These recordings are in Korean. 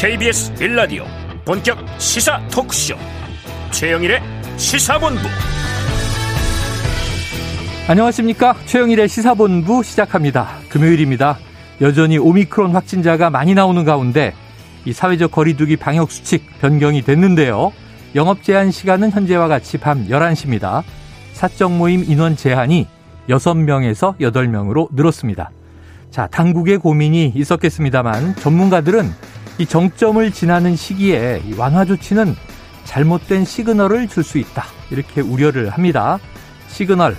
KBS 빌라디오 본격 시사 토크쇼. 최영일의 시사본부. 안녕하십니까? 최영일의 시사본부 시작합니다. 금요일입니다. 여전히 오미크론 확진자가 많이 나오는 가운데 이 사회적 거리두기 방역 수칙 변경이 됐는데요. 영업 제한 시간은 현재와 같이 밤 11시입니다. 사적 모임 인원 제한이 6명에서 8명으로 늘었습니다. 자, 당국의 고민이 있었겠습니다만 전문가들은 이 정점을 지나는 시기에 완화 조치는 잘못된 시그널을 줄 수 있다. 이렇게 우려를 합니다. 시그널,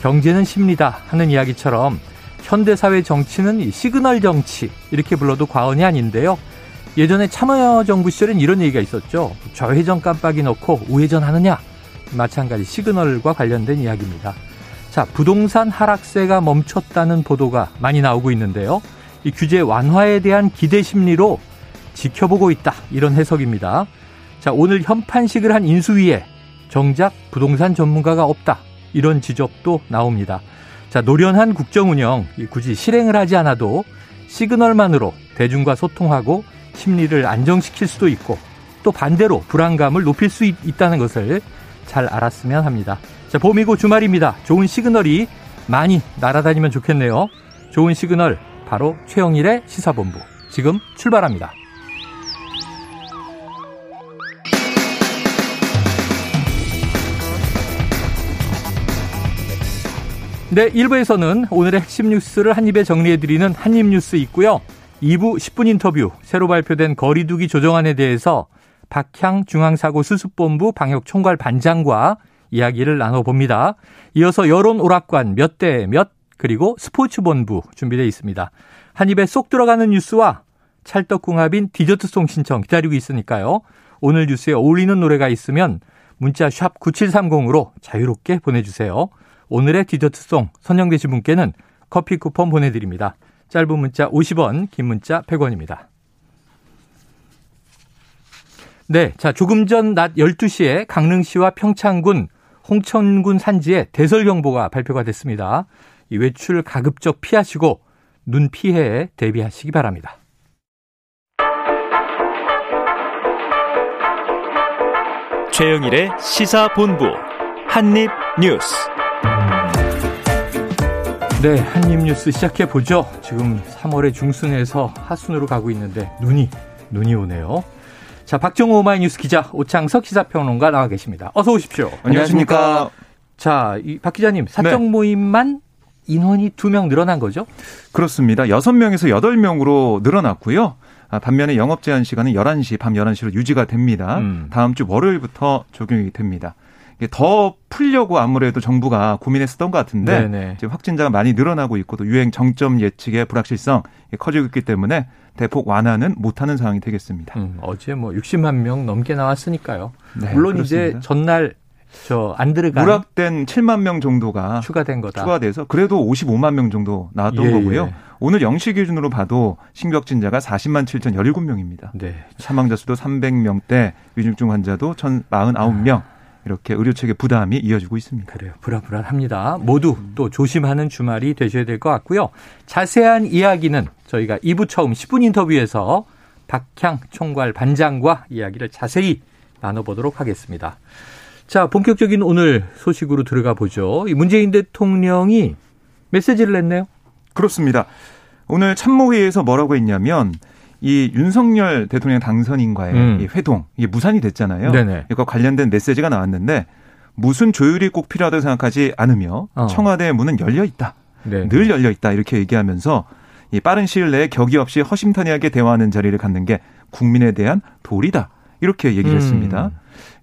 경제는 심리다 하는 이야기처럼 현대사회 정치는 시그널 정치 이렇게 불러도 과언이 아닌데요. 예전에 참여정부 시절엔 이런 얘기가 있었죠. 좌회전 깜빡이 넣고 우회전 하느냐? 마찬가지 시그널과 관련된 이야기입니다. 자, 부동산 하락세가 멈췄다는 보도가 많이 나오고 있는데요. 이 규제 완화에 대한 기대 심리로 지켜보고 있다. 이런 해석입니다. 자, 오늘 현판식을 한 인수위에 정작 부동산 전문가가 없다. 이런 지적도 나옵니다. 자, 노련한 국정 운영, 굳이 실행을 하지 않아도 시그널만으로 대중과 소통하고 심리를 안정시킬 수도 있고 또 반대로 불안감을 높일 수 있, 다는 것을 잘 알았으면 합니다. 자, 봄이고 주말입니다. 좋은 시그널이 많이 날아다니면 좋겠네요. 좋은 시그널, 바로 최영일의 시사본부. 지금 출발합니다. 네, 1부에서는 오늘의 핵심 뉴스를 한입에 정리해드리는 한입뉴스 있고요. 2부 10분 인터뷰, 새로 발표된 거리두기 조정안에 대해서 박향 중앙사고수습본부 방역총괄 반장과 이야기를 나눠봅니다. 이어서 여론 오락관 몇 대 몇 그리고 스포츠본부 준비되어 있습니다. 한 입에 쏙 들어가는 뉴스와 찰떡궁합인 디저트송 신청 기다리고 있으니까요. 오늘 뉴스에 어울리는 노래가 있으면 문자 샵 9730으로 자유롭게 보내주세요. 오늘의 디저트송 선정되신 분께는 커피 쿠폰 보내드립니다. 짧은 문자 50원, 긴 문자 100원입니다. 네. 자, 조금 전 낮 12시에 강릉시와 평창군 홍천군 산지에 대설경보가 발표가 됐습니다. 이 외출 가급적 피하시고 눈 피해에 대비하시기 바랍니다. 최영일의 시사본부 한입뉴스. 네, 한입 뉴스 시작해 보죠. 지금 3월의 중순에서 하순으로 가고 있는데 눈이 눈이 오네요. 자, 박정호 오마이뉴스 기자, 오창석 시사평론가 나와 계십니다. 어서 오십시오. 안녕하십니까. 자, 이 박 기자님, 사적 네. 모임만 인원이 두명 늘어난 거죠? 그렇습니다. 6명에서 8명으로 늘어났고요. 아, 반면에 영업 제한 시간은 11시, 밤 11시로 유지가 됩니다. 음. 다음 주 월요일부터 적용이 됩니다. 더 풀려고 아무래도 정부가 고민했었던 것 같은데 네네. 지금 확진자가 많이 늘어나고 있고 또 유행 정점 예측의 불확실성 커지고 있기 때문에 대폭 완화는 못하는 상황이 되겠습니다. 음, 어제 뭐 60만 명 넘게 나왔으니까요. 네, 물론 그렇습니다. 이제 전날 저안 들어간 누락된 7만 명 정도가 추가된 거다. 추가돼서 그래도 55만 명 정도 나왔던 예, 거고요. 예. 오늘 0시 기준으로 봐도 신규 확진자가 40만 7,017명입니다. 네. 사망자 수도 300명대, 위중증 환자도 1,049명. 이렇게 의료 체계 부담이 이어지고 있습니다. 그래요. 불안불안합니다. 모두 또 조심하는 주말이 되셔야 될 것 같고요. 자세한 이야기는 저희가 2부 처음 10분 인터뷰에서 박향 총괄 반장과 이야기를 자세히 나눠보도록 하겠습니다. 자, 본격적인 오늘 소식으로 들어가 보죠. 문재인 대통령이 메시지를 냈네요. 그렇습니다. 오늘 참모회의에서 뭐라고 했냐면 이 윤석열 대통령 당선인과의 음. 이 회동 이게 무산이 됐잖아요. 네네. 이거 관련된 메시지가 나왔는데 무슨 조율이 꼭 필요하다고 생각하지 않으며 어. 청와대의 문은 열려 있다. 네네. 늘 열려 있다 이렇게 얘기하면서 이 빠른 시일 내에 격이 없이 허심탄회하게 대화하는 자리를 갖는 게 국민에 대한 도리다 이렇게 얘기를 음. 했습니다.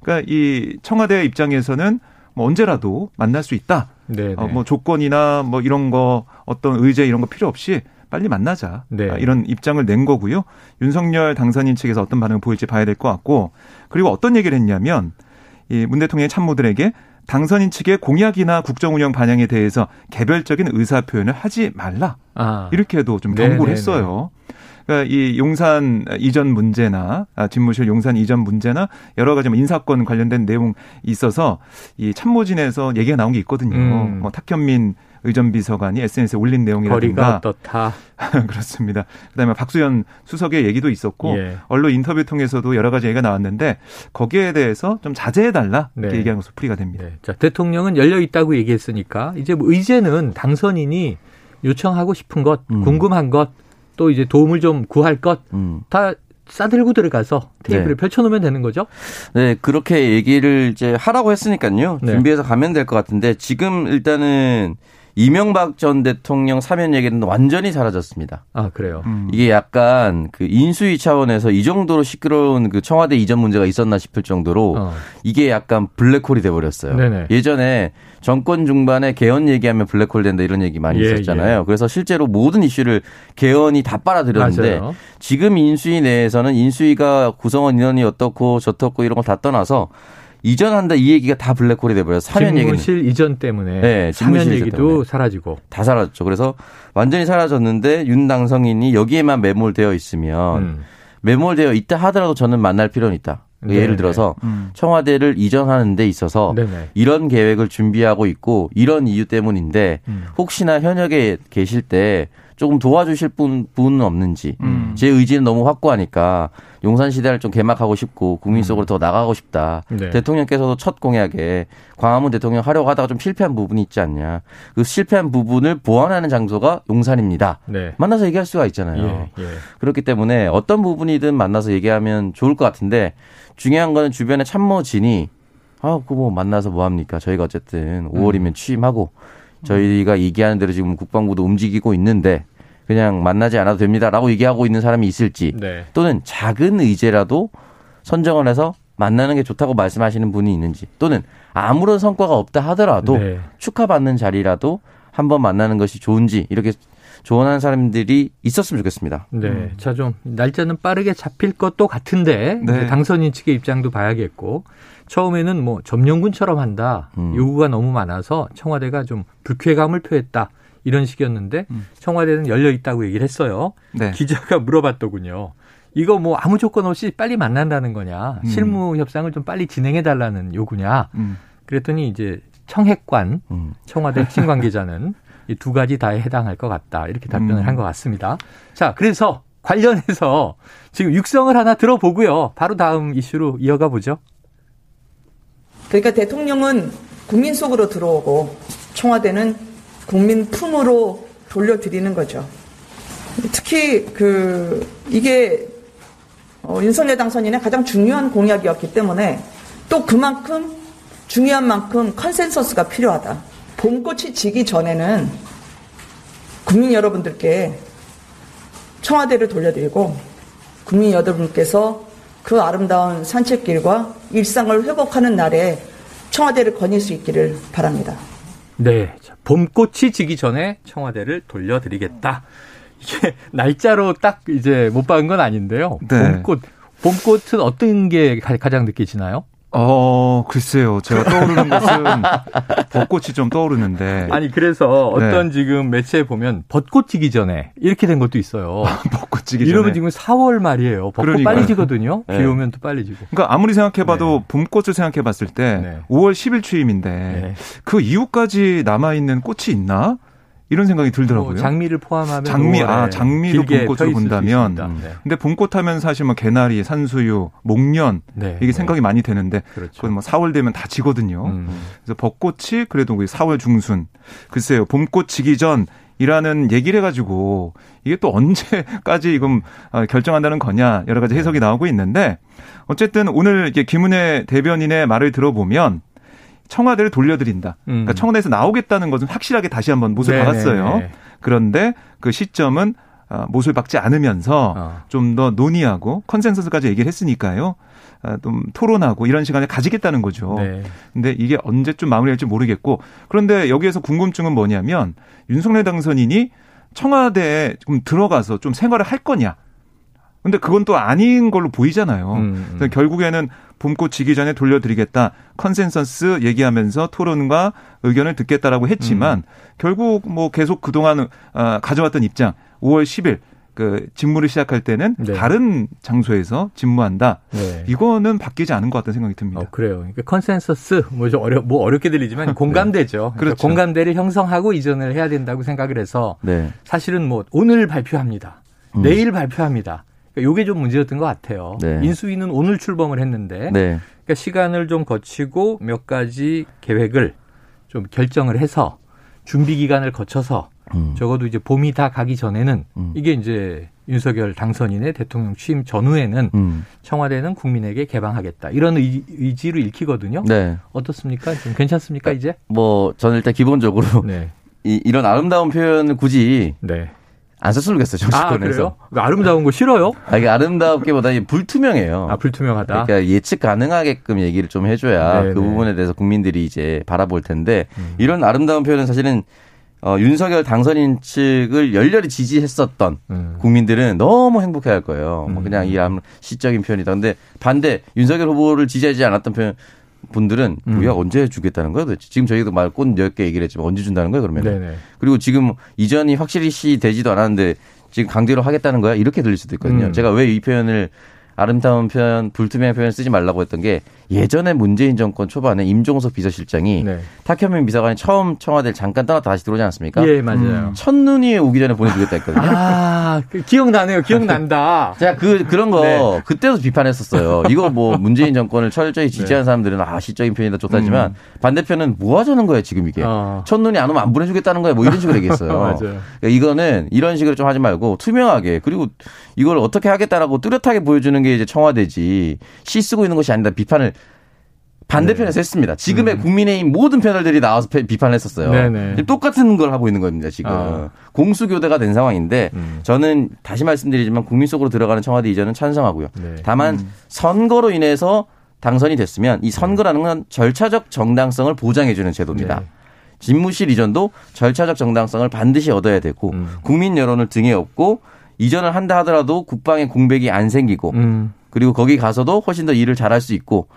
그러니까 이 청와대 입장에서는 뭐 언제라도 만날 수 있다. 어, 뭐 조건이나 뭐 이런 거 어떤 의제 이런 거 필요 없이 빨리 만나자 네. 아, 이런 입장을 낸 거고요. 윤석열 당선인 측에서 어떤 반응을 보일지 봐야 될 것 같고 그리고 어떤 얘기를 했냐면 이문 대통령의 참모들에게 당선인 측의 공약이나 국정 운영 반영에 대해서 개별적인 의사 표현을 하지 말라 아. 이렇게도 좀 경고를 네네네. 했어요. 그러니까 이 용산 이전 문제나 아, 집무실 용산 이전 문제나 여러 가지 뭐 인사권 관련된 내용 있어서 이 참모진에서 얘기가 나온 게 있거든요. 음. 뭐 탁현민 의전 비서관이 SNS에 올린 내용이라든가 어떻다. 그렇습니다. 그다음에 박수현 수석의 얘기도 있었고 예. 언론 인터뷰 통해서도 여러 가지 얘기가 나왔는데 거기에 대해서 좀 자제해 달라 이렇게 네. 얘기한 것으로 풀이가 됩니다. 네. 자, 대통령은 열려 있다고 얘기했으니까 이제 뭐 의제는 당선인이 요청하고 싶은 것, 음. 궁금한 것, 또 이제 도움을 좀 구할 것다 음. 싸들고 들어가서 테이블을 네. 펼쳐놓으면 되는 거죠? 네, 그렇게 얘기를 이제 하라고 했으니까요. 네. 준비해서 가면 될 것 같은데 지금 일단은 이명박 전 대통령 사면 얘기는 완전히 사라졌습니다. 아, 그래요? 음. 이게 약간 그 인수위 차원에서 이 정도로 시끄러운 그 청와대 이전 문제가 있었나 싶을 정도로 어. 이게 약간 블랙홀이 돼버렸어요. 네네. 예전에 정권 중반에 개헌 얘기하면 블랙홀 된다 이런 얘기 많이 예, 있었잖아요. 예. 그래서 실제로 모든 이슈를 개헌이 다 빨아들였는데 맞아요. 지금 인수위 내에서는 인수위가 구성원 인원이 어떻고 저떻고 이런 걸다 떠나서 이전한다 이 얘기가 다 블랙홀이 돼버려요. 사면 얘기는. 집무실 이전 때문에 네, 사면 얘기도 때문에. 사라지고 다 사라졌죠. 그래서 완전히 사라졌는데 윤 당성인이 여기에만 매몰되어 있으면 음. 매몰되어 있다 하더라도 저는 만날 필요는 있다. 네 예를 들어서 음. 청와대를 이전하는 데 있어서 네네. 이런 계획을 준비하고 있고 이런 이유 때문인데 음. 혹시나 현역에 계실 때 조금 도와주실 분, 분은 없는지. 음. 제 의지는 너무 확고하니까 용산 시대를 좀 개막하고 싶고 국민 속으로 음. 더 나가고 싶다. 네. 대통령께서도 첫 공약에 광화문 대통령 하려고 하다가 좀 실패한 부분이 있지 않냐. 그 실패한 부분을 보완하는 장소가 용산입니다. 네. 만나서 얘기할 수가 있잖아요. 예, 예. 그렇기 때문에 어떤 부분이든 만나서 얘기하면 좋을 것 같은데 중요한 거는 주변에 참모진이 아, 그거 뭐 만나서 뭐 합니까? 저희가 어쨌든 5월이면 음. 취임하고 저희가 얘기하는 대로 지금 국방부도 움직이고 있는데 그냥 만나지 않아도 됩니다라고 얘기하고 있는 사람이 있을지 네. 또는 작은 의제라도 선정을 해서 만나는 게 좋다고 말씀하시는 분이 있는지 또는 아무런 성과가 없다 하더라도 네. 축하받는 자리라도 한번 만나는 것이 좋은지 이렇게 조언하는 사람들이 있었으면 좋겠습니다. 네. 음. 자, 좀 날짜는 빠르게 잡힐 것도 같은데 네. 당선인 측의 입장도 봐야겠고 처음에는 뭐 점령군처럼 한다 음. 요구가 너무 많아서 청와대가 좀 불쾌감을 표했다. 이런 식이었는데 음. 청와대는 열려 있다고 얘기를 했어요. 네. 기자가 물어봤더군요. 이거 뭐 아무 조건 없이 빨리 만난다는 거냐? 음. 실무 협상을 좀 빨리 진행해 달라는 요구냐? 음. 그랬더니 이제 청핵관 음. 청와대 핵심 관계자는 이 두 가지 다에 해당할 것 같다. 이렇게 답변을 음. 한것 같습니다. 자, 그래서 관련해서 지금 육성을 하나 들어보고요. 바로 다음 이슈로 이어가 보죠. 그러니까 대통령은 국민 속으로 들어오고 청와대는 국민 품으로 돌려드리는 거죠. 특히 그 이게 어, 윤석열 당선인의 가장 중요한 공약이었기 때문에 또 그만큼 중요한 만큼 컨센서스가 필요하다. 봄꽃이 지기 전에는 국민 여러분들께 청와대를 돌려드리고 국민 여러분께서 그 아름다운 산책길과 일상을 회복하는 날에 청와대를 거닐 수 있기를 바랍니다. 네. 봄꽃이 지기 전에 청와대를 돌려드리겠다. 이게 날짜로 딱 이제 못 박은 건 아닌데요. 네. 봄꽃. 봄꽃은 어떤 게 가장 느끼시나요? 어, 글쎄요. 제가 떠오르는 것은 벚꽃이 좀 떠오르는데. 아니, 그래서 어떤 네. 지금 매체에 보면 벚꽃 지기 전에 이렇게 된 것도 있어요. 벚꽃 지기 전에. 이러면 지금 4월 말이에요. 벚꽃 그러니까요. 빨리 지거든요. 네. 비 오면 또 빨리 지고. 그러니까 아무리 생각해봐도 네. 봄꽃을 생각해봤을 때 5월 10일 취임인데 그 이후까지 남아있는 꽃이 있나? 이런 생각이 들더라고요. 뭐 장미를 포함하면 장미 아 장미도 봄꽃으로 본다면 네. 근데 봄꽃 하면 사실 뭐 개나리, 산수유, 목련 네. 이게 생각이 네. 많이 되는데 그렇죠. 그건 뭐 4월 되면 다 지거든요. 음. 그래서 벚꽃이 그래도 4월 중순 글쎄요 봄꽃 지기 전 이라는 얘기를 해가지고 이게 또 언제까지 이건 어, 결정한다는 거냐 여러 가지 해석이 네. 나오고 있는데 어쨌든 오늘 이게 김은혜 대변인의 말을 들어보면 청와대를 돌려드린다. 그러니까 음. 그러니까 청와대에서 나오겠다는 것은 확실하게 다시 한번 못을 네네네. 박았어요. 그런데 그 시점은 어, 못을 박지 않으면서 어. 좀더 논의하고 컨센서스까지 얘기를 했으니까요. 어, 좀 토론하고 이런 시간을 가지겠다는 거죠. 네. 근데 이게 언제쯤 마무리할지 모르겠고 그런데 여기에서 궁금증은 뭐냐면 윤석열 당선인이 청와대에 좀 들어가서 좀 생활을 할 거냐. 근데 그건 또 아닌 걸로 보이잖아요. 음, 음. 결국에는 봄꽃 지기 전에 돌려드리겠다 컨센서스 얘기하면서 토론과 의견을 듣겠다라고 했지만 음. 결국 뭐 계속 그동안 어, 가져왔던 입장 5월 10일 그그 직무를 시작할 때는 네. 다른 장소에서 직무한다. 네. 이거는 바뀌지 않은 것 같다는 생각이 듭니다. 어, 그래요. 그러니까 컨센서스 뭐좀 어려 뭐 어렵게 들리지만 네. 공감대죠. 그러니까 그렇죠. 공감대를 형성하고 이전을 해야 된다고 생각을 해서 네. 사실은 뭐 오늘 발표합니다. 음. 내일 발표합니다. 그러니까 요게 좀 문제였던 것 같아요. 네. 인수위는 오늘 출범을 했는데 네. 그러니까 시간을 좀 거치고 몇 가지 계획을 좀 결정을 해서 준비 기간을 거쳐서 음. 적어도 이제 봄이 다 가기 전에는 음. 이게 이제 윤석열 당선인의 대통령 취임 전후에는 음. 청와대는 국민에게 개방하겠다 이런 의, 지로 읽히거든요. 네. 어떻습니까? 좀 괜찮습니까 이제? 뭐 저는 일단 기본적으로 네. 이, 이런 아름다운 표현을 굳이 네. 안 써쓰겠어요 정치권에서. 아, 아름다운 거 싫어요? 아, 이게 아름답기보다 불투명해요. 아 불투명하다. 그러니까 예측 가능하게끔 얘기를 좀 해줘야 네네. 그 네. 부분에 대해서 국민들이 이제 바라볼 텐데 음. 이런 아름다운 표현은 사실은 어, 윤석열 당선인 측을 열렬히 지지했었던 음. 국민들은 너무 행복해할 거예요. 뭐 음. 그냥 이 시적인 표현이다. 근데 반대 윤석열 후보를 지지하지 않았던 표현 분들은 음. 뭐야 언제 주겠다는 거야 도대체 지금 저희도 말꽃 10개 얘기를 했지만 언제 준다는 거야 그러면 네네. 그리고 지금 이전이 확실히 시 되지도 않았는데 지금 강제로 하겠다는 거야 이렇게 들릴 수도 있거든요 음. 제가 왜 이 표현을 아름다운 표현, 불투명한 표현 쓰지 말라고 했던 게 예전에 문재인 정권 초반에 임종석 비서실장이 네. 탁현민 비서관이 처음 청와대를 잠깐 떠났다 다시 들어오지 않았습니까? 예, 맞아요. 음. 첫눈이 오기 전에 보내주겠다 했거든요. 아, 그 기억나네요. 기억난다. 제가 그, 그런 거 네. 그때도 비판했었어요. 이거 뭐 문재인 정권을 철저히 지지한 네. 사람들은 아, 시적인 표현이다 좋다지만 음. 반대편은 뭐 하자는 거예요, 지금 이게. 어. 첫눈이 안 오면 안 보내주겠다는 거예요. 뭐 이런 식으로 얘기했어요. 맞아요. 그러니까 이거는 이런 식으로 좀 하지 말고 투명하게 그리고 이걸 어떻게 하겠다라고 뚜렷하게 보여주는 게 이제 청와대지 시 쓰고 있는 것이 아니다 비판을 반대편에서 네. 했습니다. 지금의 음. 국민의힘 모든 패널들이 나와서 비판을 했었어요. 네네. 똑같은 걸 하고 있는 겁니다, 지금. 아. 공수교대가 된 상황인데 음. 저는 다시 말씀드리지만 국민 속으로 들어가는 청와대 이전은 찬성하고요. 네. 다만 음. 선거로 인해서 당선이 됐으면 이 선거라는 건 절차적 정당성을 보장해주는 제도입니다. 네. 집무실 이전도 절차적 정당성을 반드시 얻어야 되고 음. 국민 여론을 등에 업고 이전을 한다 하더라도 국방의 공백이 안 생기고 음. 그리고 거기 가서도 훨씬 더 일을 잘할 수 있고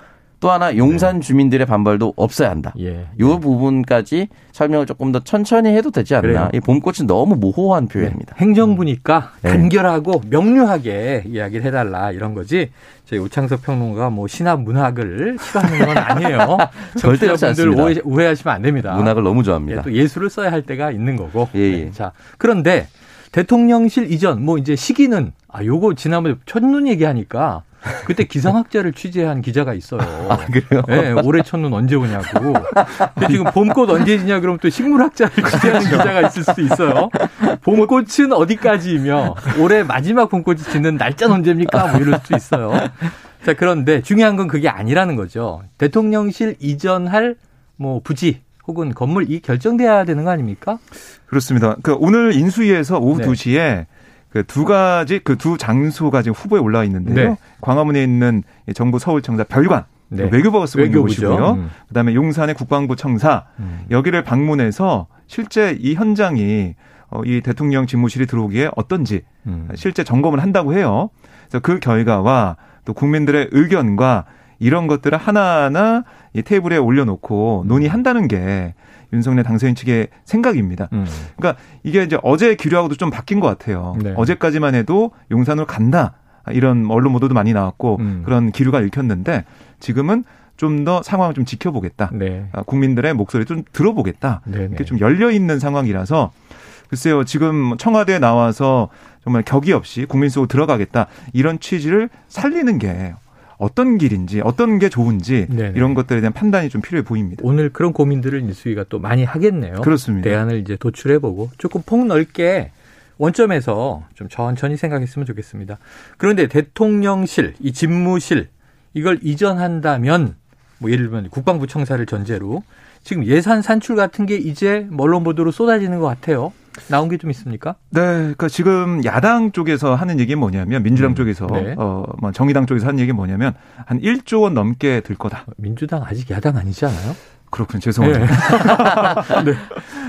또 하나 용산 네. 주민들의 반발도 없어야 한다. 예. 이 부분까지 설명을 조금 더 천천히 해도 되지 않나. 이 봄꽃은 너무 모호한 표현입니다. 네. 행정부니까 네. 간결하고 명료하게 이야기를 해달라 이런 거지. 저희 우창석 평론가 뭐 신화 문학을 싫어하는 건 아니에요. 절대 그렇지 않습니다. 오해, 오해하시면 안 됩니다. 문학을 너무 좋아합니다. 예, 또 예술을 써야 할 때가 있는 거고. 예, 예. 네. 자 그런데 대통령실 이전 뭐 이제 시기는 아 요거 지난번에 첫눈 얘기하니까 그때 기상학자를 취재한 기자가 있어요. 아, 그래요? 네, 올해 첫눈 언제 오냐고. 근데 지금 봄꽃 언제 지냐 그러면 또 식물학자를 취재하는 기자가 있을 수도 있어요. 봄꽃은 어디까지이며 올해 마지막 봄꽃이 지는 날짜는 언제입니까? 뭐 이럴 수도 있어요. 자, 그런데 중요한 건 그게 아니라는 거죠. 대통령실 이전할 뭐 부지 혹은 건물 이 결정돼야 되는 거 아닙니까? 그렇습니다. 그 오늘 인수위에서 오후 네. 2시에 그두 가지 그 두 장소가 지금 후보에 올라와 있는데요. 네. 광화문에 있는 정부 서울청사 별관 네. 외교부가 쓰고 있는 곳이고요. 음. 그다음에 용산의 국방부 청사 음. 여기를 방문해서 실제 이 현장이 어, 이 대통령 집무실이 들어오기에 어떤지 음. 실제 점검을 한다고 해요. 그래서 그 결과와 또 국민들의 의견과 이런 것들을 하나하나 이 테이블에 올려놓고 논의한다는 게 윤석열 당선인 측의 생각입니다. 음. 그러니까 이게 이제 어제 기류하고도 좀 바뀐 것 같아요. 네. 어제까지만 해도 용산으로 간다. 이런 언론 보도도 많이 나왔고 음. 그런 기류가 읽혔는데 지금은 좀 더 상황을 좀 지켜보겠다. 네. 아, 국민들의 목소리 좀 들어보겠다. 네네. 이렇게 좀 열려 있는 상황이라서 글쎄요 지금 청와대에 나와서 정말 격이 없이 국민 속으로 들어가겠다 이런 취지를 살리는 게 어떤 길인지 어떤 게 좋은지 네네. 이런 것들에 대한 판단이 좀 필요해 보입니다. 오늘 그런 고민들을 인수위가 또 많이 하겠네요. 그렇습니다. 대안을 이제 도출해보고 조금 폭넓게 원점에서 좀 천천히 생각했으면 좋겠습니다. 그런데 대통령실, 이 집무실 이걸 이전한다면 뭐 예를 들면 국방부 청사를 전제로 지금 예산 산출 같은 게 이제 언론 보도로 쏟아지는 것 같아요. 나온 게 좀 있습니까? 네, 그러니까 지금 야당 쪽에서 하는 얘기는 뭐냐면 민주당 음, 쪽에서 네. 어 뭐 정의당 쪽에서 하는 얘기는 뭐냐면 한 1조 원 넘게 들 거다. 민주당 아직 야당 아니지 않아요? 그렇군요. 죄송합니다. 네. 네.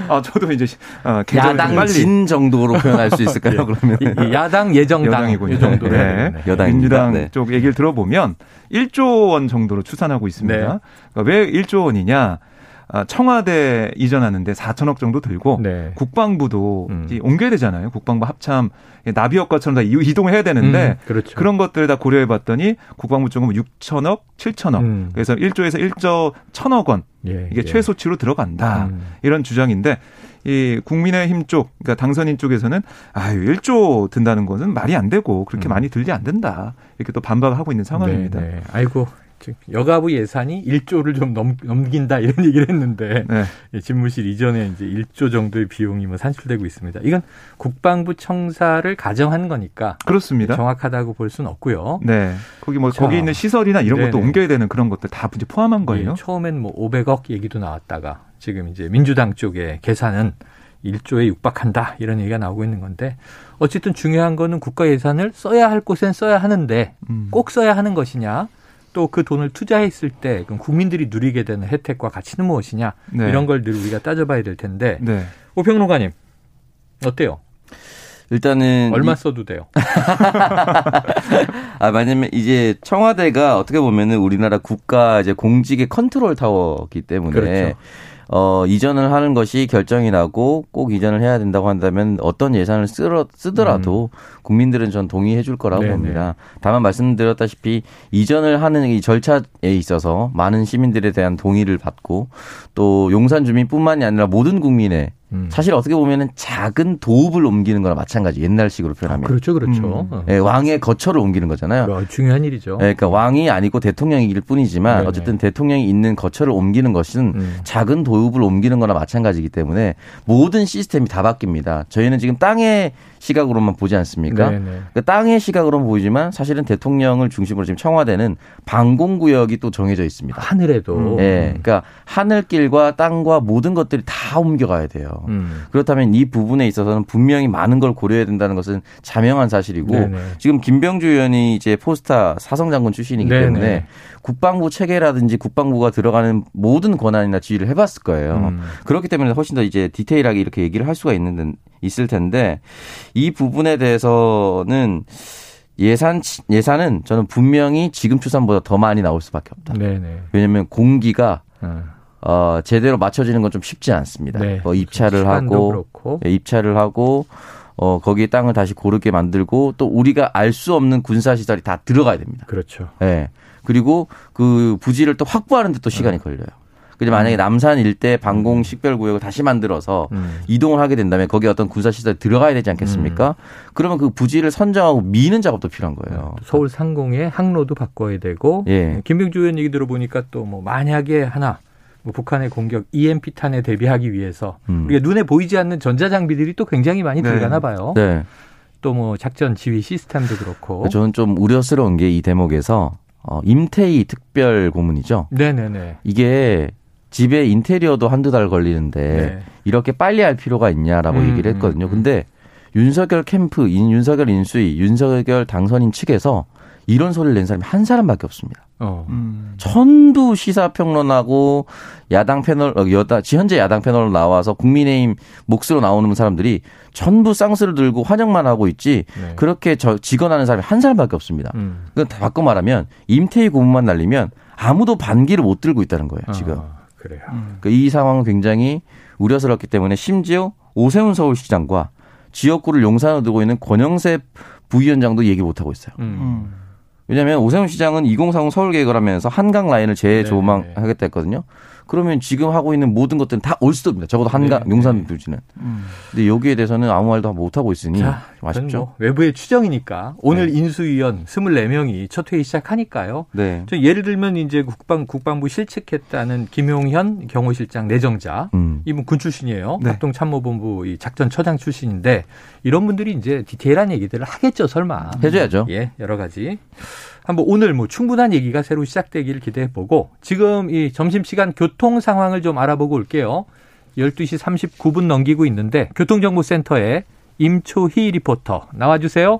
아, 저도 이제 어, 야당 빨리. 진 정도로 표현할 수 있을까요? 네. 그러면 야당 예정당 여당이군요. 이 정도. 네. 네. 여당 민주당 네. 쪽 얘기를 들어보면 1조 원 정도로 추산하고 있습니다. 네. 그러니까 왜 1조 원이냐? 아, 청와대 이전하는데 4천억 정도 들고 네. 국방부도 음. 옮겨야 되잖아요. 국방부 합참 나비효과처럼 다 이동을 해야 되는데 음, 그렇죠. 그런 것들 다 고려해 봤더니 국방부 쪽은 6천억, 7천억. 음. 그래서 1조에서 1조 1천억 원 예, 이게 예. 최소치로 들어간다. 음. 이런 주장인데 이 국민의힘 쪽, 그러니까 당선인 쪽에서는 아유 1조 든다는 것은 말이 안 되고 그렇게 음. 많이 들지 안 된다. 이렇게 또 반박을 하고 있는 상황입니다. 네, 네. 아이고 여가부 예산이 1조를 좀 넘, 긴다 이런 얘기를 했는데 네. 예, 집무실 이전에 이제 1조 정도의 비용이 뭐 산출되고 있습니다. 이건 국방부 청사를 가정하는 거니까 그렇습니다. 정확하다고 볼 수는 없고요. 네, 거기 뭐 자, 거기 있는 시설이나 이런 네네. 것도 옮겨야 되는 그런 것들 다 이제 포함한 거예요. 네, 처음엔 뭐 500억 얘기도 나왔다가 지금 이제 민주당 쪽의 계산은 1조에 육박한다 이런 얘기가 나오고 있는 건데 어쨌든 중요한 거는 국가 예산을 써야 할 곳엔 써야 하는데 음. 꼭 써야 하는 것이냐 또 그 돈을 투자했을 때 그럼 국민들이 누리게 되는 혜택과 가치는 무엇이냐 네. 이런 걸 늘 우리가 따져봐야 될 텐데 네. 오평론가님 어때요? 일단은 얼마 써도 돼요. 아, 왜냐면 이제 청와대가 어떻게 보면은 우리나라 국가 이제 공직의 컨트롤 타워기 때문에 그렇죠. 어, 이전을 하는 것이 결정이 나고 꼭 이전을 해야 된다고 한다면 어떤 예산을 쓰러, 쓰더라도 음. 국민들은 전 동의해 줄 거라고 네네. 봅니다. 다만 말씀드렸다시피 이전을 하는 이 절차에 있어서 많은 시민들에 대한 동의를 받고 또 용산 주민뿐만이 아니라 모든 국민의 음. 사실 어떻게 보면은 작은 도읍을 옮기는 거나 마찬가지. 옛날식으로 표현하면. 아, 그렇죠, 그렇죠. 음. 네, 왕의 거처를 옮기는 거잖아요. 그 중요한 일이죠. 네, 그러니까 왕이 아니고 대통령이길 뿐이지만 네네. 어쨌든 대통령이 있는 거처를 옮기는 것은 음. 작은 도읍을 옮기는 거나 마찬가지이기 때문에 모든 시스템이 다 바뀝니다. 저희는 지금 땅의 시각으로만 보지 않습니까? 그러니까 땅의 시각으로만 보이지만 사실은 대통령을 중심으로 지금 청와대는 방공구역이 또 정해져 있습니다. 하늘에도. 네, 그러니까 하늘길과 땅과 모든 것들이 다 옮겨가야 돼요. 음. 그렇다면 이 부분에 있어서는 분명히 많은 걸 고려해야 된다는 것은 자명한 사실이고 네네. 지금 김병주 의원이 이제 포스타 사성장군 출신이기 네네. 때문에 국방부 체계라든지 국방부가 들어가는 모든 권한이나 지휘를 해봤을 거예요. 음. 그렇기 때문에 훨씬 더 이제 디테일하게 이렇게 얘기를 할 수가 있는 있을 텐데 이 부분에 대해서는 예산 예산은 저는 분명히 지금 추산보다 더 많이 나올 수밖에 없다. 네네. 왜냐하면 공기가 음. 어, 제대로 맞춰지는 건 좀 쉽지 않습니다. 네. 뭐 입찰을 하고 그렇고. 예, 입찰을 하고 어, 거기에 땅을 다시 고르게 만들고 또 우리가 알 수 없는 군사 시설이 다 들어가야 됩니다. 그렇죠. 예. 네. 그리고 그 부지를 또 확보하는 데 또 시간이 네. 걸려요. 근데 만약에 음. 남산 일대 방공 음. 식별 구역을 다시 만들어서 음. 이동을 하게 된다면 거기에 어떤 군사 시설이 들어가야 되지 않겠습니까? 음. 그러면 그 부지를 선정하고 미는 작업도 필요한 거예요. 서울 상공의 항로도 바꿔야 되고 예. 김병주 의원 얘기 들어보니까 또 뭐 만약에 하나 뭐 북한의 공격 EMP 탄에 대비하기 위해서 음. 우리가 눈에 보이지 않는 전자 장비들이 또 굉장히 많이 네. 들어가나 봐요. 네. 또뭐 작전 지휘 시스템도 그렇고. 저는 좀 우려스러운 게 이 대목에서 어, 임태희 특별 고문이죠. 네네네. 이게 집에 인테리어도 한두 달 걸리는데 네. 이렇게 빨리 할 필요가 있냐라고 음, 얘기를 했거든요. 음, 음. 근데 윤석열 캠프, 윤석열 인수위, 윤석열 당선인 측에서 이런 소리를 낸 사람이 한 사람밖에 없습니다. 어. 음. 전부 시사평론하고 야당 패널, 어, 여다, 현재 야당 패널로 나와서 국민의힘 몫으로 나오는 사람들이 전부 쌍스를 들고 환영만 하고 있지 네. 그렇게 저, 직언하는 사람이 한 사람밖에 없습니다. 음. 그건 바꿔 말하면 임태희 고문만 날리면 아무도 반기를 못 들고 있다는 거예요, 지금. 어. 그래요. 음. 그러니까 이 상황은 굉장히 우려스럽기 때문에 심지어 오세훈 서울시장과 지역구를 용산으로 두고 있는 권영세 부위원장도 얘기 못 하고 있어요. 음. 음. 왜냐하면 오세훈 시장은 2030 서울 계획을 하면서 한강 라인을 재조망하겠다 네. 했거든요. 그러면 지금 하고 있는 모든 것들은 다올 수도 없니다. 적어도 한강 네, 용산 네. 부지는. 음. 근데 여기에 대해서는 아무 말도 못 하고 있으니 자, 좀 아쉽죠. 뭐 외부의 추정이니까 오늘 네. 인수위원 24명이 첫 회의 시작하니까요. 네. 저 예를 들면 이제 국방 국방부 실측했다는 김용현 경호실장 내정자 음. 이분 군 출신이에요. 네. 합동참모본부 이 작전처장 출신인데 이런 분들이 이제 디테일한 얘기들을 하겠죠, 설마. 해줘야죠. 예, 여러 가지. 한번 오늘 뭐 충분한 얘기가 새로 시작되기를 기대해 보고 지금 이 점심시간 교통 상황을 좀 알아보고 올게요. 12시 39분 넘기고 있는데 교통정보센터에 임초희 리포터 나와주세요.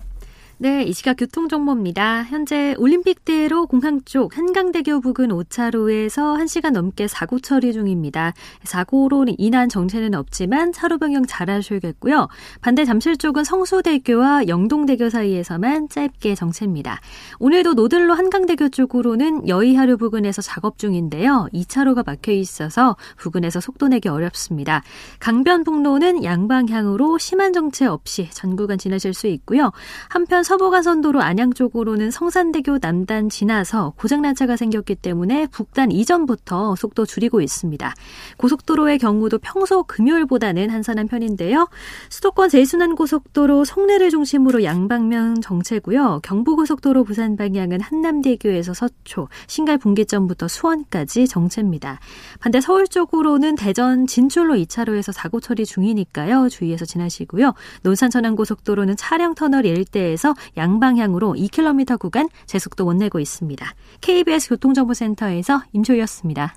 네, 이 시각 교통정보입니다. 현재 올림픽대로 공항 쪽 한강대교 부근 5차로에서 1시간 넘게 사고 처리 중입니다. 사고로 인한 정체는 없지만 차로 변경 잘 하셔야겠고요. 반대 잠실 쪽은 성수대교와 영동대교 사이에서만 짧게 정체입니다. 오늘도 노들로 한강대교 쪽으로는 여의하류 부근에서 작업 중인데요. 2차로가 막혀 있어서 부근에서 속도 내기 어렵습니다. 강변북로는 양방향으로 심한 정체 없이 전 구간 지나실 수 있고요. 한편 서부가선도로 안양 쪽으로는 성산대교 남단 지나서 고장난 차가 생겼기 때문에 북단 이전부터 속도 줄이고 있습니다. 고속도로의 경우도 평소 금요일보다는 한산한 편인데요. 수도권 제순환고속도로 송내를 중심으로 양방면 정체고요. 경부고속도로 부산 방향은 한남대교에서 서초, 신갈 분기점부터 수원까지 정체입니다. 반대 서울 쪽으로는 대전 진출로 2차로에서 사고 처리 중이니까요. 주의해서 지나시고요. 논산 천안고속도로는 차량 터널 일대에서 양방향으로 2km 구간 제속도 못 내고 있습니다. KBS 교통정보센터에서 임초희였습니다.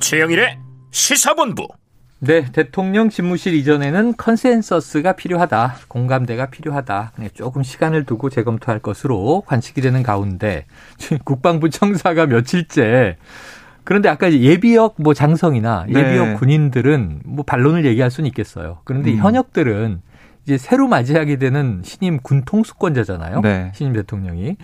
최영일의 시사본부. 네, 대통령 집무실 이전에는 컨센서스가 필요하다, 공감대가 필요하다. 조금 시간을 두고 재검토할 것으로 관측이 되는 가운데 국방부 청사가 며칠째 그런데 아까 예비역 뭐 장성이나 네. 예비역 네. 군인들은 뭐 반론을 얘기할 수는 있겠어요. 그런데 음. 현역들은 이제 새로 맞이하게 되는 신임 군 통수권자잖아요. 네. 신임 대통령이.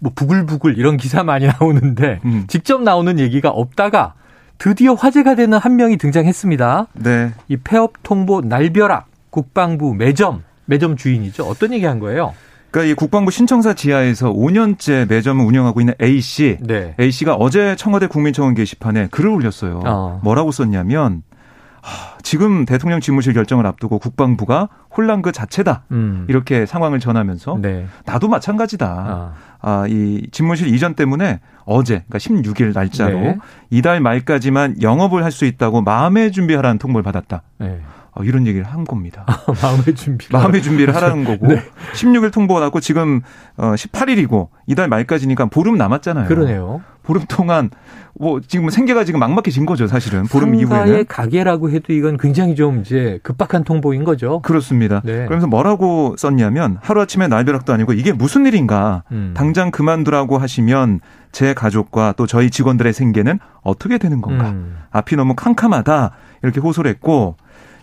뭐 부글부글 이런 기사 많이 나오는데 음. 직접 나오는 얘기가 없다가 드디어 화제가 되는 한 명이 등장했습니다. 네. 이 폐업 통보 날벼락 국방부 매점 매점 주인이죠. 어떤 얘기 한 거예요? 그러니까 이 국방부 신청사 지하에서 5년째 매점을 운영하고 있는 A 씨, 네. A 씨가 어제 청와대 국민청원 게시판에 글을 올렸어요. 어. 뭐라고 썼냐면 하, 지금 대통령 집무실 결정을 앞두고 국방부가 혼란 그 자체다 음. 이렇게 상황을 전하면서 네. 나도 마찬가지다. 아. 아, 이 집무실 이전 때문에 어제 그러니까 16일 날짜로 네. 이달 말까지만 영업을 할 수 있다고 마음의 준비하라는 통보를 받았다. 네. 어, 이런 얘기를 한 겁니다. 마음의 준비. 마음의 준비를 하라는 거고. 네. 16일 통보가 났고 지금 어 18일이고 이달 말까지니까 보름 남았잖아요. 그러네요. 보름 동안 뭐 지금 생계가 지금 막막해진 거죠, 사실은. 보름 이후에는. 가게라고 해도 이건 굉장히 좀 이제 급박한 통보인 거죠. 그렇습니다. 네. 그러면서 뭐라고 썼냐면 하루아침에 날벼락도 아니고 이게 무슨 일인가. 음. 당장 그만두라고 하시면 제 가족과 또 저희 직원들의 생계는 어떻게 되는 건가. 음. 앞이 너무 캄캄하다. 이렇게 호소를 했고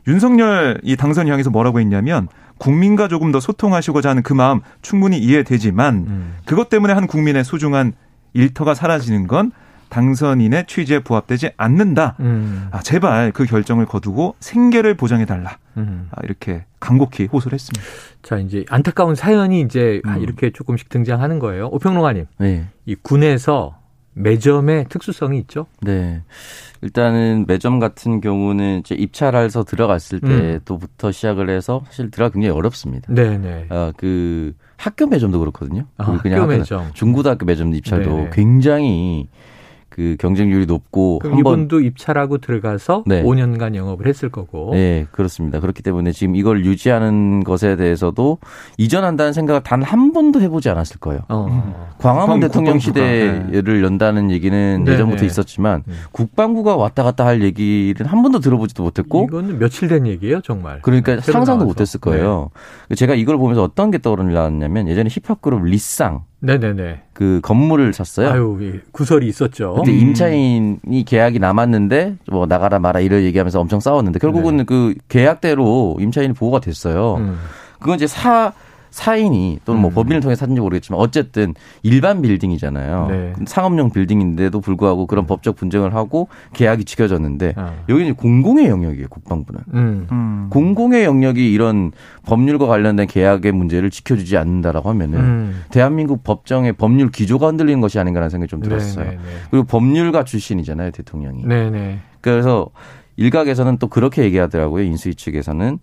윤석열 이 당선 향해서 뭐라고 했냐면 국민과 조금 더 소통하시고자 하는 그 마음 충분히 이해되지만 음. 그것 때문에 한 국민의 소중한 일터가 사라지는 건 당선인의 취지에 부합되지 않는다. 음. 아, 제발 그 결정을 거두고 생계를 보장해 달라. 음. 아, 이렇게 간곡히 호소를 했습니다. 자, 이제 안타까운 사연이 이제 음. 이렇게 조금씩 등장하는 거예요. 오평론가님. 네. 이 군에서 매점의 특수성이 있죠? 네. 일단은 매점 같은 경우는 이제 입찰해서 들어갔을 음. 때부터 시작을 해서 사실 들어가 굉장히 어렵습니다. 네, 네. 어, 그 학교 매점도 그렇거든요. 아, 그냥 학교 매점. 중고등학교 매점 입찰도 네네. 굉장히 그 경쟁률이 높고 한 이분도 입찰하고 들어가서 네. 5년간 영업을 했을 거고. 네, 그렇습니다. 그렇기 때문에 지금 이걸 유지하는 것에 대해서도 이전한다는 생각을 단 한 번도 해보지 않았을 거예요. 어. 광화문 대통령 시대를 네. 연다는 얘기는 네. 예전부터 네. 있었지만 네. 국방부가 왔다 갔다 할 얘기를 한 번도 들어보지도 못했고. 이거는 며칠 된 얘기예요, 정말. 그러니까 상상도 나와서. 못했을 거예요. 네. 제가 이걸 보면서 어떤 게 떠오르냐면 예전에 힙합 그룹 리쌍 네네네. 그 건물을 샀어요. 아유, 구설이 있었죠. 근데 음. 임차인이 계약이 남았는데 뭐 나가라 마라 이런 얘기하면서 엄청 싸웠는데 결국은 네. 그 계약대로 임차인이 보호가 됐어요. 음. 그건 이제 사 사인이 또는 뭐 음. 법인을 통해 샀는지 모르겠지만 어쨌든 일반 빌딩이잖아요. 네. 상업용 빌딩인데도 불구하고 그런 음. 법적 분쟁을 하고 계약이 지켜졌는데 아. 여기는 공공의 영역이에요 국방부는 음. 음. 공공의 영역이 이런 법률과 관련된 계약의 문제를 지켜주지 않는다라고 하면은 음. 대한민국 법정의 법률 기조가 흔들리는 것이 아닌가라는 생각이 좀 들었어요. 네네네. 네, 네. 그리고 법률가 출신이잖아요 대통령이. 네네. 네. 그래서 일각에서는 또 그렇게 얘기하더라고요 인수위 측에서는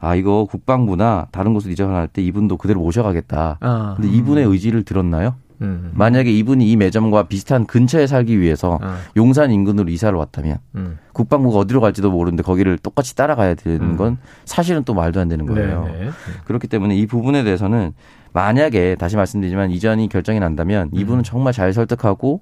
아 이거 국방부나 다른 곳으로 이전할 때 이분도 그대로 모셔가겠다. 아. 근데 이분의 의지를 들었나요? 음. 만약에 이분이 이 매점과 비슷한 근처에 살기 위해서 아. 용산 인근으로 이사를 왔다면 음. 국방부가 어디로 갈지도 모르는데 거기를 똑같이 따라가야 되는 음. 건 사실은 또 말도 안 되는 거예요. 네네. 그렇기 때문에 이 부분에 대해서는 만약에 다시 말씀드리지만 이전이 결정이 난다면 이분은 음. 정말 잘 설득하고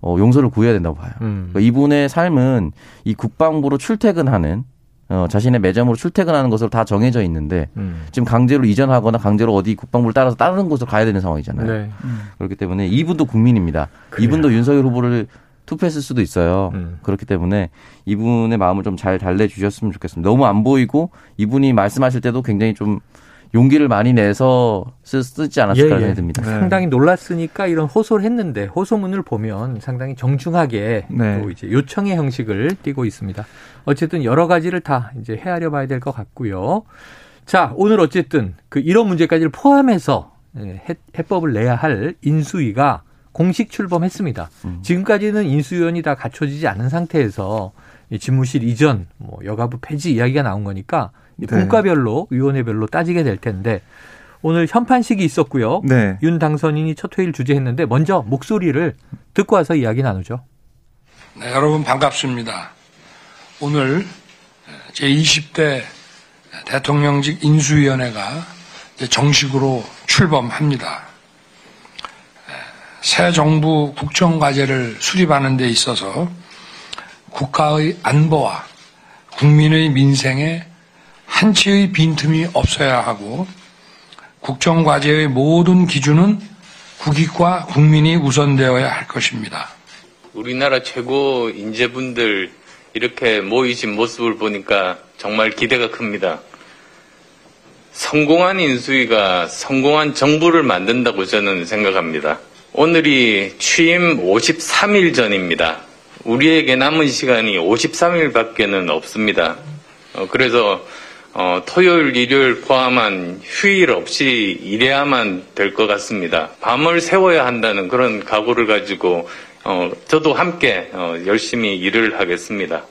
어, 용서를 구해야 된다고 봐요. 음. 그러니까 이분의 삶은 이 국방부로 출퇴근하는 어, 자신의 매점으로 출퇴근하는 것으로 다 정해져 있는데 음. 지금 강제로 이전하거나 강제로 어디 국방부를 따라서 다른 곳으로 가야 되는 상황이잖아요. 네. 음. 그렇기 때문에 이분도 국민입니다. 그래요. 이분도 윤석열 후보를 투표했을 수도 있어요. 음. 그렇기 때문에 이분의 마음을 좀 잘 달래주셨으면 좋겠습니다. 너무 안 보이고 이분이 말씀하실 때도 굉장히 좀 용기를 많이 내서 쓰, 지 않았을까 예, 예. 생각이 듭니다. 네. 상당히 놀랐으니까 이런 호소를 했는데 호소문을 보면 상당히 정중하게 네. 또 이제 요청의 형식을 띠고 있습니다. 어쨌든 여러 가지를 다 이제 헤아려 봐야 될 것 같고요. 자, 오늘 어쨌든 그 이런 문제까지를 포함해서 예, 해법을 내야 할 인수위가 공식 출범했습니다. 음. 지금까지는 인수위원이 다 갖춰지지 않은 상태에서 집무실 이전, 뭐 여가부 폐지 이야기가 나온 거니까 네. 분과별로 위원회별로 따지게 될 텐데 오늘 현판식이 있었고요. 네. 윤 당선인이 첫 회의를 주재했는데 먼저 목소리를 듣고 와서 이야기 나누죠. 네, 여러분 반갑습니다. 오늘 제20대 대통령직 인수위원회가 정식으로 출범합니다. 새 정부 국정과제를 수립하는 데 있어서 국가의 안보와 국민의 민생에 한치의 빈틈이 없어야 하고 국정과제의 모든 기준은 국익과 국민이 우선되어야 할 것입니다. 우리나라 최고 인재분들 이렇게 모이신 모습을 보니까 정말 기대가 큽니다. 성공한 인수위가 성공한 정부를 만든다고 저는 생각합니다. 오늘이 취임 53일 전입니다. 우리에게 남은 시간이 53일밖에는 없습니다. 어, 그래서 어, 토요일, 일요일 포함한 휴일 없이 일해야만 될 것 같습니다. 밤을 세워야 한다는 그런 각오를 가지고 어, 저도 함께 어, 열심히 일을 하겠습니다.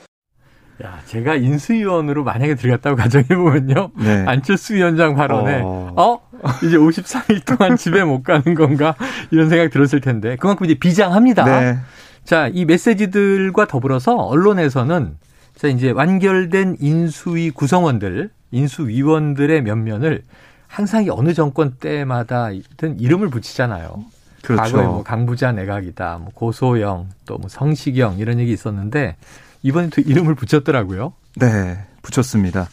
야, 제가 인수위원으로 만약에 들어갔다고 가정해보면요. 네. 안철수 위원장 발언에, 어... 어? 이제 53일 동안 집에 못 가는 건가? 이런 생각 들었을 텐데. 그만큼 이제 비장합니다. 네. 자, 이 메시지들과 더불어서 언론에서는 자, 이제 완결된 인수위 구성원들, 인수위원들의 면면을 항상 어느 정권 때마다든 이름을 붙이잖아요. 그렇죠. 과거에 뭐 강부자 내각이다, 뭐 고소영, 또 뭐 성시경 이런 얘기 있었는데 이번에 또 이름을 붙였더라고요. 네, 붙였습니다.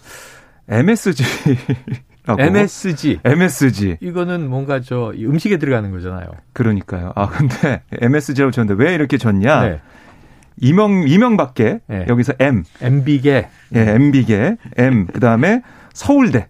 MSG. 라고. MSG. MSG. 이거는 뭔가 저 음식에 들어가는 거잖아요. 그러니까요. 아, 근데 MSG라고 쳤는데 왜 이렇게 졌냐? 네. 이명 이명밖에 네. 여기서 M. MB계. 예 MB계 M. 그다음에 서울대.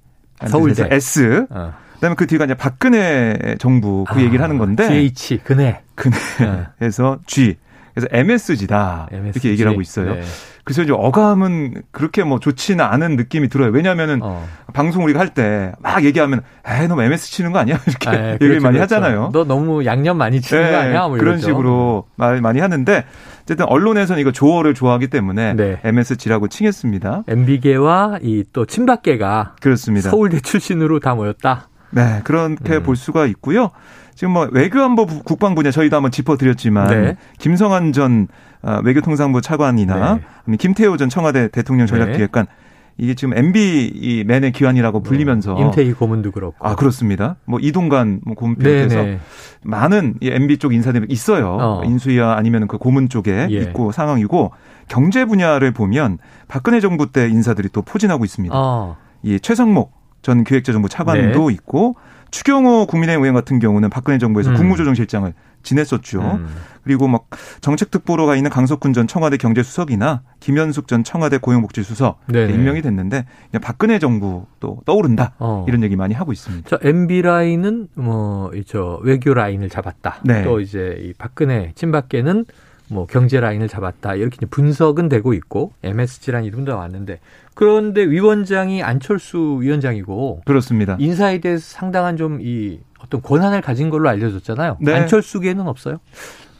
서울대. S. 어. 그다음에 그 뒤가 이제 박근혜 정부 그 아, 얘기를 하는 건데. GH 근해 근해에서 어. G 그래서 MSG다 MSG. 이렇게 얘기를 하고 있어요. 네. 그래서 이제 어감은 그렇게 뭐 좋지는 않은 느낌이 들어요. 왜냐하면은 어. 방송 우리가 할 때 막 얘기하면 에이 너무 MS 치는 거 아니야 이렇게 아, 네, 얘기를 그렇죠, 많이 그렇죠. 하잖아요. 너 너무 양념 많이 치는 네, 거 아니야? 뭐 그런 식으로 말 많이 하는데 어쨌든 언론에서는 이거 조어를 좋아하기 때문에 네. MSG라고 칭했습니다. MB계와 이 또 친박계가 그렇습니다. 서울대 출신으로 다 모였다. 네, 그렇게 음. 볼 수가 있고요. 지금 뭐 외교안보 국방 분야 저희도 한번 짚어드렸지만 네. 김성환 전 아, 외교통상부 차관이나 네. 김태호 전 청와대 대통령 전략기획관 네. 이게 지금 MB 이 맨의 기관이라고 불리면서 어, 임태희 고문도 그렇고 아 그렇습니다. 뭐 이동관 뭐 고문 비롯해서 네, 네. 많은 이 MB 쪽 인사들이 있어요. 어. 인수위와 아니면 그 고문 쪽에 예. 있고 상황이고 경제 분야를 보면 박근혜 정부 때 인사들이 또 포진하고 있습니다. 어. 이 최성목 전 기획재정부 차관도 네. 있고 추경호 국민의힘 의원 같은 경우는 박근혜 정부에서 음. 국무조정실장을 지냈었죠. 음. 그리고 막 정책특보로 가 있는 강석훈 전 청와대 경제수석이나 김현숙 전 청와대 고용복지수석 임명이 됐는데 그냥 박근혜 정부 또 떠오른다 어. 이런 얘기 많이 하고 있습니다. 저 MB 라인은 뭐저 외교 라인을 잡았다. 네. 또 이제 이 박근혜 친박계는 뭐 경제 라인을 잡았다 이렇게 분석은 되고 있고 MSG라는 이름도 나왔는데 그런데 위원장이 안철수 위원장이고 그렇습니다. 인사에 대해서 상당한 좀 이 어떤 권한을 가진 걸로 알려졌잖아요. 네. 안철수계는 없어요?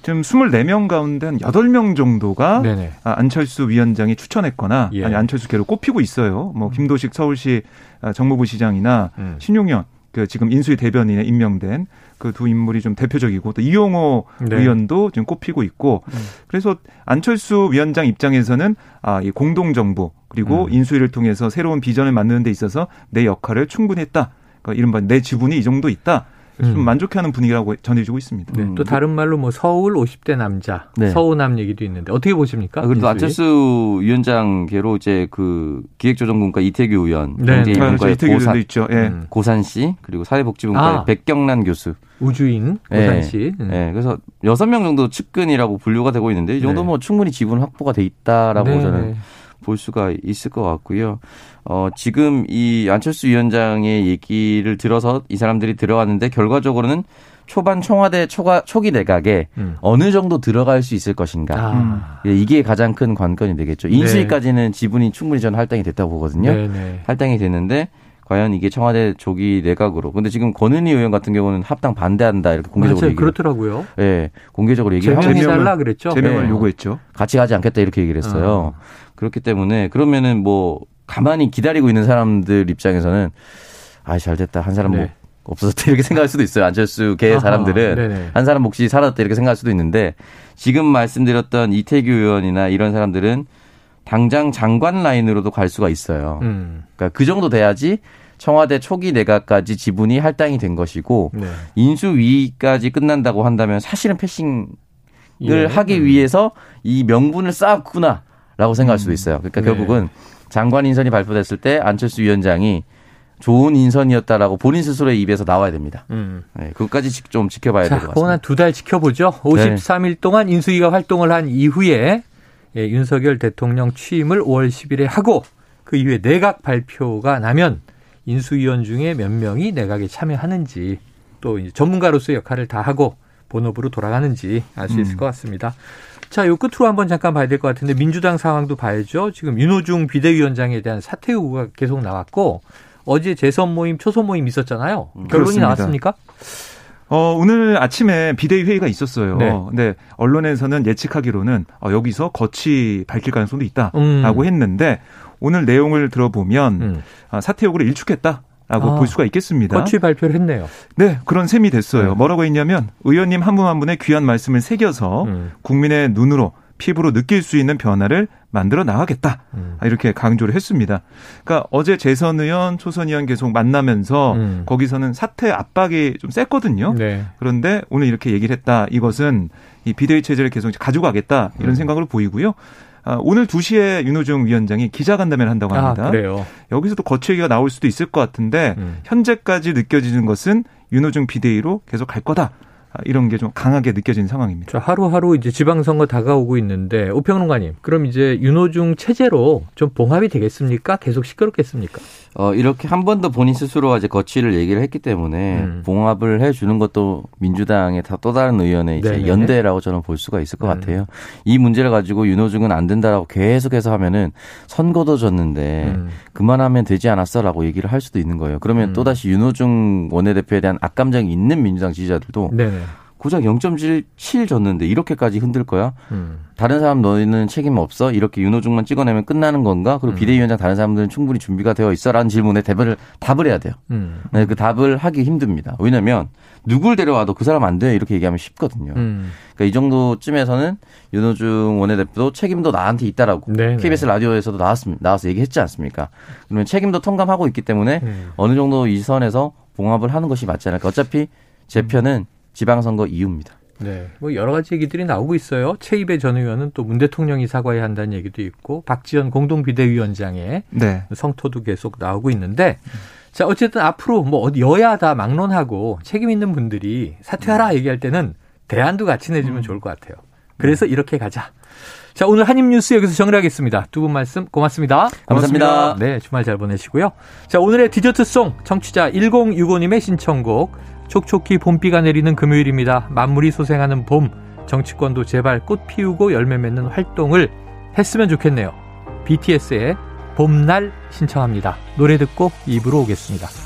지금 24명 가운데 한 8명 정도가 네네. 아, 안철수 위원장이 추천했거나 예. 아니 안철수계로 꼽히고 있어요. 뭐 김도식 서울시 아, 정무부 시장이나 음. 신용현 그 지금 인수위 대변인에 임명된 그 두 인물이 좀 대표적이고 또 이용호 네. 의원도 지금 꼽히고 있고 음. 그래서 안철수 위원장 입장에서는 아, 이 공동 정부 그리고 음. 인수위를 통해서 새로운 비전을 만드는 데 있어서 내 역할을 충분히 했다. 그러니까 이른바 내 지분이 이 정도 있다. 좀 음. 만족해하는 분위기라고 전해지고 있습니다. 네, 또 다른 말로 뭐 서울 50대 남자, 네. 서우남 얘기도 있는데 어떻게 보십니까? 아, 그리고 안철수 위원장계로 이제 그 기획조정분과 이태규 의원, 네. 경제인문과의 네. 고산, 있죠. 예. 음. 고산 씨, 그리고 사회복지분과의 아. 백경란 교수, 우주인 네. 고산 씨. 네. 네. 그래서 여섯 명 정도 측근이라고 분류가 되고 있는데 이 정도면 뭐 충분히 지분 확보가 돼 있다라고 저는 볼 수가 있을 것 같고요. 어, 지금 이 안철수 위원장의 얘기를 들어서 이 사람들이 들어왔는데 결과적으로는 초반 청와대 초과, 초기 내각에 음. 어느 정도 들어갈 수 있을 것인가. 아. 예, 이게 가장 큰 관건이 되겠죠. 네. 인수위까지는 지분이 충분히 저는 할당이 됐다고 보거든요. 네네. 네. 할당이 됐는데 과연 이게 청와대 조기 내각으로. 근데 지금 권은희 의원 같은 경우는 합당 반대한다 이렇게 공개적으로 얘기 그렇더라고요. 예. 네, 공개적으로 얘기를 하고 달라 그랬죠. 제명을 네. 요구했죠. 같이 가지 않겠다 이렇게 얘기를 했어요. 어. 그렇기 때문에 그러면은 뭐 가만히 기다리고 있는 사람들 입장에서는 아 잘 됐다 한 사람 네. 뭐 없어졌다 이렇게 생각할 수도 있어요. 안철수 계 사람들은 네네. 한 사람 몫이 사라졌다 이렇게 생각할 수도 있는데 지금 말씀드렸던 이태규 의원이나 이런 사람들은 당장 장관 라인으로도 갈 수가 있어요. 음. 그러니까 그 정도 돼야지 청와대 초기 내각까지 지분이 할당이 된 것이고 네. 인수위까지 끝난다고 한다면 사실은 패싱을 예. 하기 음. 위해서 이 명분을 쌓았구나 라고 생각할 수도 음. 있어요. 그러니까 네. 결국은 장관 인선이 발표됐을 때 안철수 위원장이 좋은 인선이었다라고 본인 스스로의 입에서 나와야 됩니다. 음. 네, 그것까지 좀 지켜봐야 될 것 같습니다. 그건 한 두 달 지켜보죠. 53일 네. 동안 인수위가 활동을 한 이후에 예, 윤석열 대통령 취임을 5월 10일에 하고 그 이후에 내각 발표가 나면 인수위원 중에 몇 명이 내각에 참여하는지 또 전문가로서 역할을 다 하고 본업으로 돌아가는지 알 수 있을 음. 것 같습니다. 자, 요 끝으로 한번 잠깐 봐야 될 것 같은데 민주당 상황도 봐야죠. 지금 윤호중 비대위원장에 대한 사퇴 요구가 계속 나왔고 어제 재선 모임, 초선 모임 있었잖아요. 결론이 그렇습니다. 나왔습니까? 어, 오늘 아침에 비대위 회의가 있었어요. 네. 근데 언론에서는 예측하기로는 어, 여기서 거취 밝힐 가능성도 있다라고 음. 했는데 오늘 내용을 들어보면 음. 아, 사퇴 요구를 일축했다. 라고 아, 볼 수가 있겠습니다. 거취 발표를 했네요. 네, 그런 셈이 됐어요. 네. 뭐라고 했냐면 의원님 한 분 한 분의 귀한 말씀을 새겨서 음. 국민의 눈으로 피부로 느낄 수 있는 변화를 만들어 나가겠다. 음. 이렇게 강조를 했습니다. 그러니까 어제 재선 의원, 초선 의원 계속 만나면서 음. 거기서는 사퇴 압박이 좀 셌거든요. 네. 그런데 오늘 이렇게 얘기를 했다. 이것은 이 비대위 체제를 계속 가지고 가겠다. 이런 음. 생각으로 보이고요. 아, 오늘 2시에 윤호중 위원장이 기자간담회를 한다고 아, 합니다. 아, 그래요. 여기서도 거취 얘기가 나올 수도 있을 것 같은데 음. 현재까지 느껴지는 것은 윤호중 비대위로 계속 갈 거다. 아, 이런 게 좀 강하게 느껴지는 상황입니다. 자, 하루하루 이제 지방선거 다가오고 있는데 오평론가님, 그럼 이제 윤호중 체제로 좀 봉합이 되겠습니까? 계속 시끄럽겠습니까? 어, 이렇게 한 번 더 본인 스스로 이제 거취를 얘기를 했기 때문에 음. 봉합을 해 주는 것도 민주당의 또 다른 의원의 이제 네네. 연대라고 저는 볼 수가 있을 것 음. 같아요. 이 문제를 가지고 윤호중은 안 된다라고 계속해서 하면은 선거도 졌는데 음. 그만하면 되지 않았어라고 얘기를 할 수도 있는 거예요. 그러면 음. 또다시 윤호중 원내대표에 대한 악감정이 있는 민주당 지지자들도 네네. 고작 0.7 줬는데 이렇게까지 흔들 거야? 음. 다른 사람 너희는 책임 없어? 이렇게 윤호중만 찍어내면 끝나는 건가? 그리고 음. 비대위원장 다른 사람들은 충분히 준비가 되어 있어라는 질문에 답을 답을 해야 돼요. 음. 네, 그 답을 하기 힘듭니다. 왜냐하면 누굴 데려와도 그 사람 안 돼. 이렇게 얘기하면 쉽거든요. 음. 그러니까 이 정도쯤에서는 윤호중 원내대표도 책임도 나한테 있다라고 네네. KBS 라디오에서도 나왔습니다. 나와서 얘기했지 않습니까? 그러면 책임도 통감하고 있기 때문에 음. 어느 정도 이 선에서 봉합을 하는 것이 맞지 않을까. 어차피 제 편은 지방선거 이후입니다. 네. 뭐 여러 가지 얘기들이 나오고 있어요. 최입의 전 의원은 또 문 대통령이 사과해야 한다는 얘기도 있고 박지원 공동 비대위원장의 네. 성토도 계속 나오고 있는데 자, 어쨌든 앞으로 뭐 여야 다 막론하고 책임 있는 분들이 사퇴하라 네. 얘기할 때는 대안도 같이 내주면 음. 좋을 것 같아요. 그래서 네. 이렇게 가자. 자, 오늘 한입뉴스 여기서 정리하겠습니다. 두 분 말씀 고맙습니다. 감사합니다. 고맙습니다. 네, 주말 잘 보내시고요. 자, 오늘의 디저트송 청취자 1065님의 신청곡 촉촉히 봄비가 내리는 금요일입니다. 만물이 소생하는 봄, 정치권도 제발 꽃 피우고 열매 맺는 활동을 했으면 좋겠네요. BTS의 봄날 신청합니다. 노래 듣고 입으로 오겠습니다.